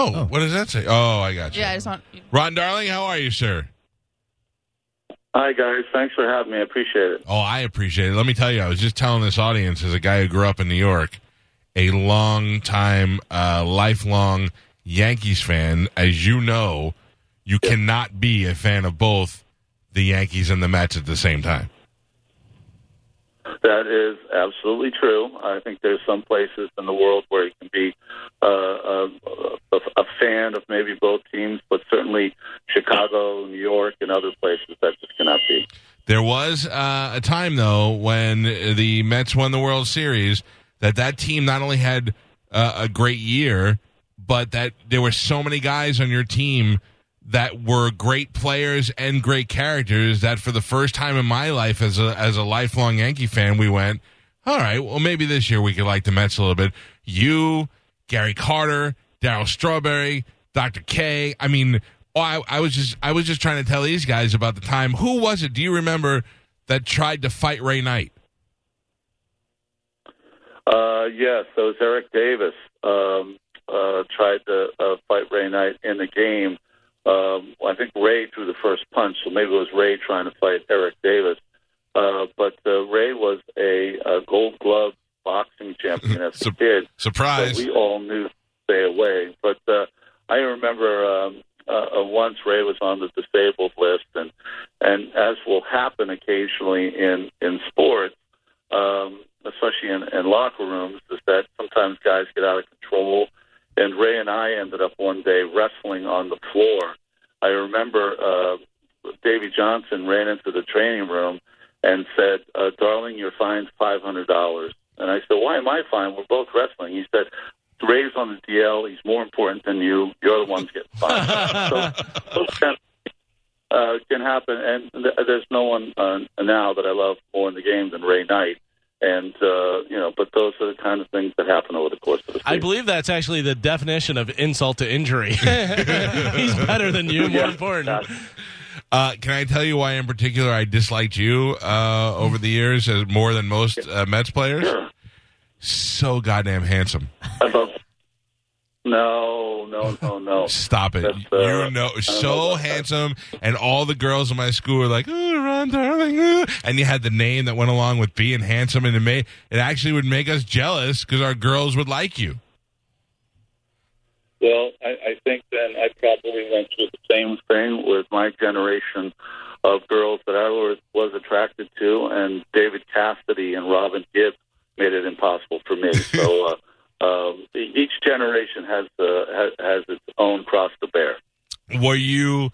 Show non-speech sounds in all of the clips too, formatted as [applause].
Oh, Oh. what does that say? Oh, I got you. Yeah, I just want. Ron Darling, how are you, sir? Hi, guys. Thanks for having me. I appreciate it. Oh, I appreciate it. Let me tell you, I was just telling this audience as a guy who grew up in New York, a long time, uh, lifelong Yankees fan. As you know, you cannot be a fan of both the Yankees and the Mets at the same time. That is absolutely true. I think there's some places in the world where you can be uh, a, a, fan of maybe both teams, but certainly Chicago, New York, and other places that just cannot be. There was uh, a time though when the Mets won the World Series that that team not only had uh, a great year, but that there were so many guys on your team that were great players and great characters that for the first time in my life as a as a lifelong Yankee fan, we went, all right, well maybe this year we could like the Mets a little bit. You, Gary Carter, Darryl Strawberry, Dr. K. I mean, oh, I, I was just I was just trying to tell these guys about the time. Who was it? Do you remember that tried to fight Ray Knight? Uh, yes, it was Eric Davis um, uh, tried to uh, fight Ray Knight in the game. Um, I think Ray threw the first punch, so maybe it was Ray trying to fight Eric Davis. Uh, but uh, Ray was a, a Gold Glove boxing champion as a Sup- kid. Surprise! So we all knew to stay away. But uh, I remember um, uh, uh, once Ray was on the disabled list, and and as will happen occasionally in in sports, um, especially in, in locker rooms, is that sometimes guys get out of control. And Ray and I ended up one day wrestling on the floor. I remember uh, Davey Johnson ran into the training room and said, uh, "Darling, you're fined five hundred dollars." And I said, "Why am I fined? We're both wrestling." He said, "Ray's on the DL. He's more important than you. You're the ones getting fined." [laughs] so those kind of, uh, can happen, and th- there's no one uh, now that I love more in the game than Ray Knight. And uh, you know, but those are the kind of things that happen over the course of the season. I believe that's actually the definition of insult to injury. [laughs] He's better than you, more Yeah, important. Uh, can I tell you why, in particular, I disliked you uh, over the years as more than most uh, Mets players? Sure. So goddamn handsome. [laughs] No, no, no, no. [laughs] Stop it. That's, uh, you know, so know about that. handsome, and all the girls in my school were like, "Oh, Ron Darling," uh," and you had the name that went along with being handsome, and it made it actually would make us jealous because our girls would like you. Well, I, I think then I probably went through the same thing with my generation of girls that I was, was attracted to, and David Cassidy and Robin Gibb made it impossible for me. [laughs] so uh, um, each generation has, uh, has has its own cross to bear. Were you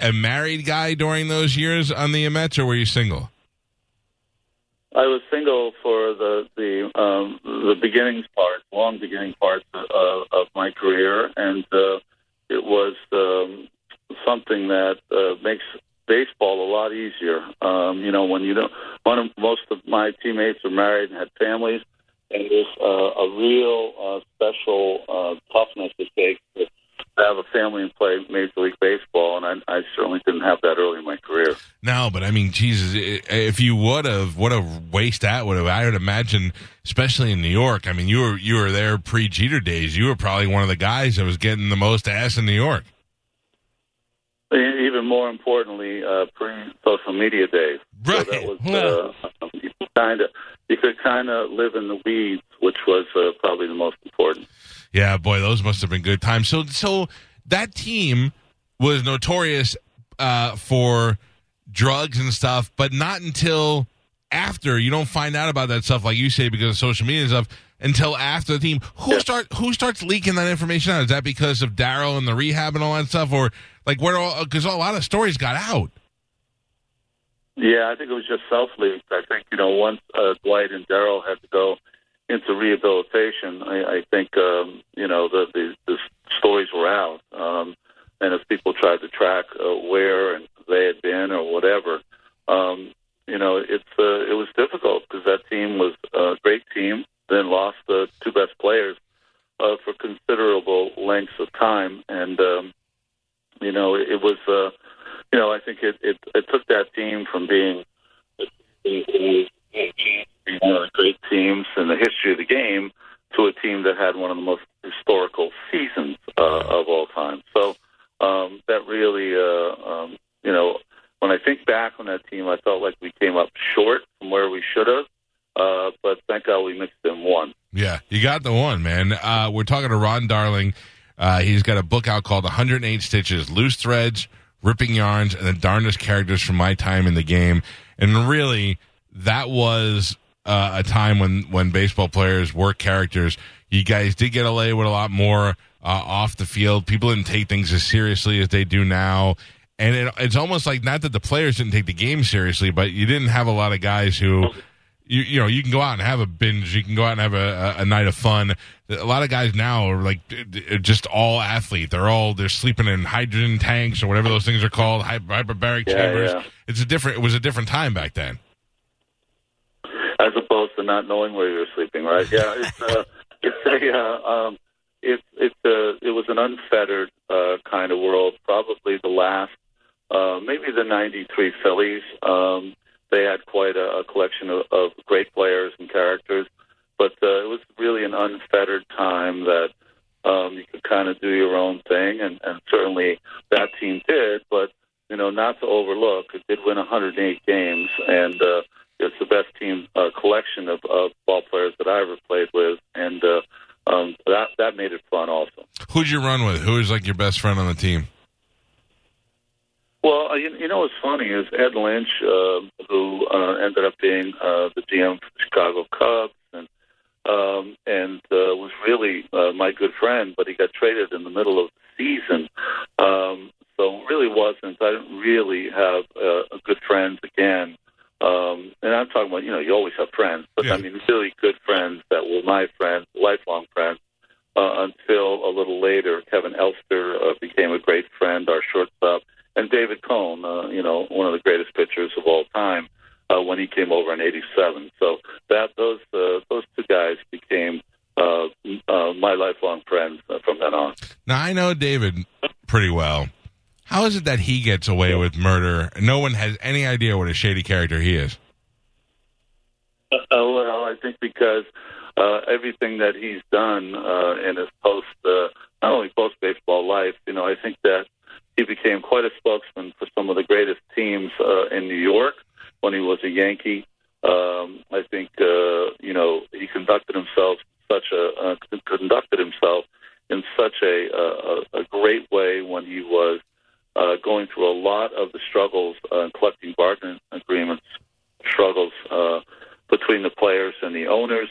a married guy during those years on the Mets, or were you single? I was single for the the um, the beginnings part, long beginning parts of, of my career, and uh, it was um, something that uh, makes baseball a lot easier. Um, you know, when you don't, one of most of my teammates are married and had families, and there's uh, a real uh, special uh, toughness it takes to have a family and play Major League Baseball, and I, I certainly didn't have that early in my career. No, but I mean, Jesus, if you would have, what a waste that would have. I would imagine, especially in New York. I mean, you were you were there pre Jeter days. You were probably one of the guys that was getting the most ass in New York. Even more importantly, uh, pre-social media days. Right. So that was uh, kind of you could kind of live in the weeds, which was uh, probably the most important. Yeah, boy, those must have been good times. So, so that team was notorious uh, for drugs and stuff, but not until after you don't find out about that stuff, like you say, because of social media and stuff. Until after the team, who Yeah. start who starts leaking that information out? Is that because of Darryl and the rehab and all that stuff, or like where all? Because a lot of stories got out. Yeah, I think it was just self-leaked. I think you know once uh, Dwight and Darryl had to go into rehabilitation, I, I think um, you know the, the the stories were out, um, and if people tried to track uh, where and they had been or whatever, um, you know it's uh, it was difficult because that team was a great team, then lost the two best players uh, for considerable lengths of time, and um, you know it, it was. Uh, you know, I think it, it, it took that team from being one of the great teams in the history of the game to a team that had one of the most historical seasons uh, of all time. So um, that really, uh, um, you know, when I think back on that team, I felt like we came up short from where we should have. Uh, but thank God we mixed in one. Yeah, you got the one, man. Uh, we're talking to Ron Darling. Uh, he's got a book out called 108 Stitches Loose Threads, Ripping Yarns, and the Darndest Characters from My Time in the Game. And really, that was uh, a time when, when baseball players were characters. You guys did get away with a lot more uh, off the field. People didn't take things as seriously as they do now. And it, it's almost like not that the players didn't take the game seriously, but you didn't have a lot of guys who you you know you can go out and have a binge you can go out and have a, a, a night of fun a lot of guys now are like just all athlete they're all they're sleeping in hydrogen tanks or whatever those things are called hy- hyperbaric Yeah, chambers yeah. it's a different it was a different time back then to not knowing where you're sleeping, right? Yeah, it's uh, [laughs] it's a uh, um, it's it's uh, it was an unfettered uh, kind of world. Probably the last, uh, maybe the '93 Phillies. Um, they had quite a, a collection of, of great players and characters, but uh, it was really an unfettered time that um, you could kind of do your own thing, and, and certainly that team did. But you know, not to overlook, it did win 108 games, and uh, best team uh, collection of, of ball players that I ever played with, and uh, um, that that made it fun also. who'd you run with who was like your best friend on the team Well, uh, you, you know what's funny is Ed Lynch, uh, who uh, ended up being uh, the GM for the Chicago Cubs, and um, and uh, was really uh, my good friend, but he got traded in the middle of the season. Um, so really wasn't. I didn't really have uh, good again. Um, and I'm talking about, you know, you always have friends, but Yeah. I mean, really good friends that were my friends, lifelong friends, uh, until a little later, Kevin Elster uh, became a great friend, our shortstop, and David Cone, uh, you know, one of the greatest pitchers of all time, uh, when he came over in '87. So that those uh, those two guys became uh, uh, my lifelong friends uh, from then on. now i know david pretty well how is it that he gets away with murder no one has any idea what a shady character he is I think because uh, everything that he's done uh, in his post, uh, not only post baseball life, you know, I think that he became quite a spokesman for some of the greatest teams uh, in New York when he was a Yankee. Um, I think uh, you know he conducted himself such a uh, conducted himself in such a, a a great way when he was uh, going through a lot of the struggles uh, and collective bargaining agreements struggles uh, between the players and the owners,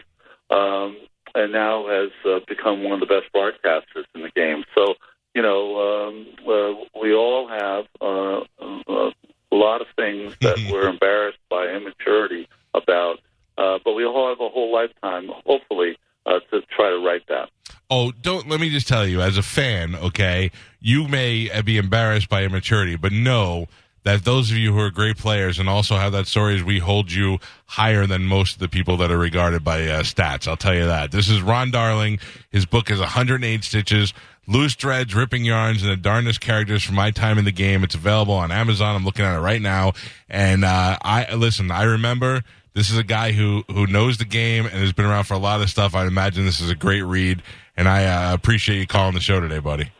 um, and now has uh, become one of the best broadcasters in the game. So, you know, um, uh, we all have uh, uh, a lot of things that [laughs] we're embarrassed by immaturity about, uh, but we all have a whole lifetime, hopefully, uh, to try to right that. Oh, don't let me just tell you, as a fan, okay, you may be embarrassed by immaturity, but know that those of you who are great players and also have that story is we hold you higher than most of the people that are regarded by uh, stats. I'll tell you that. This is Ron Darling. His book is 108 Stitches. Loose threads, ripping yarns, and the darndest characters from my time in the game. It's available on Amazon. I'm looking at it right now. And uh, I listen. I remember this is a guy who who knows the game and has been around for a lot of stuff. I imagine this is a great read, and I uh, appreciate you calling the show today, buddy.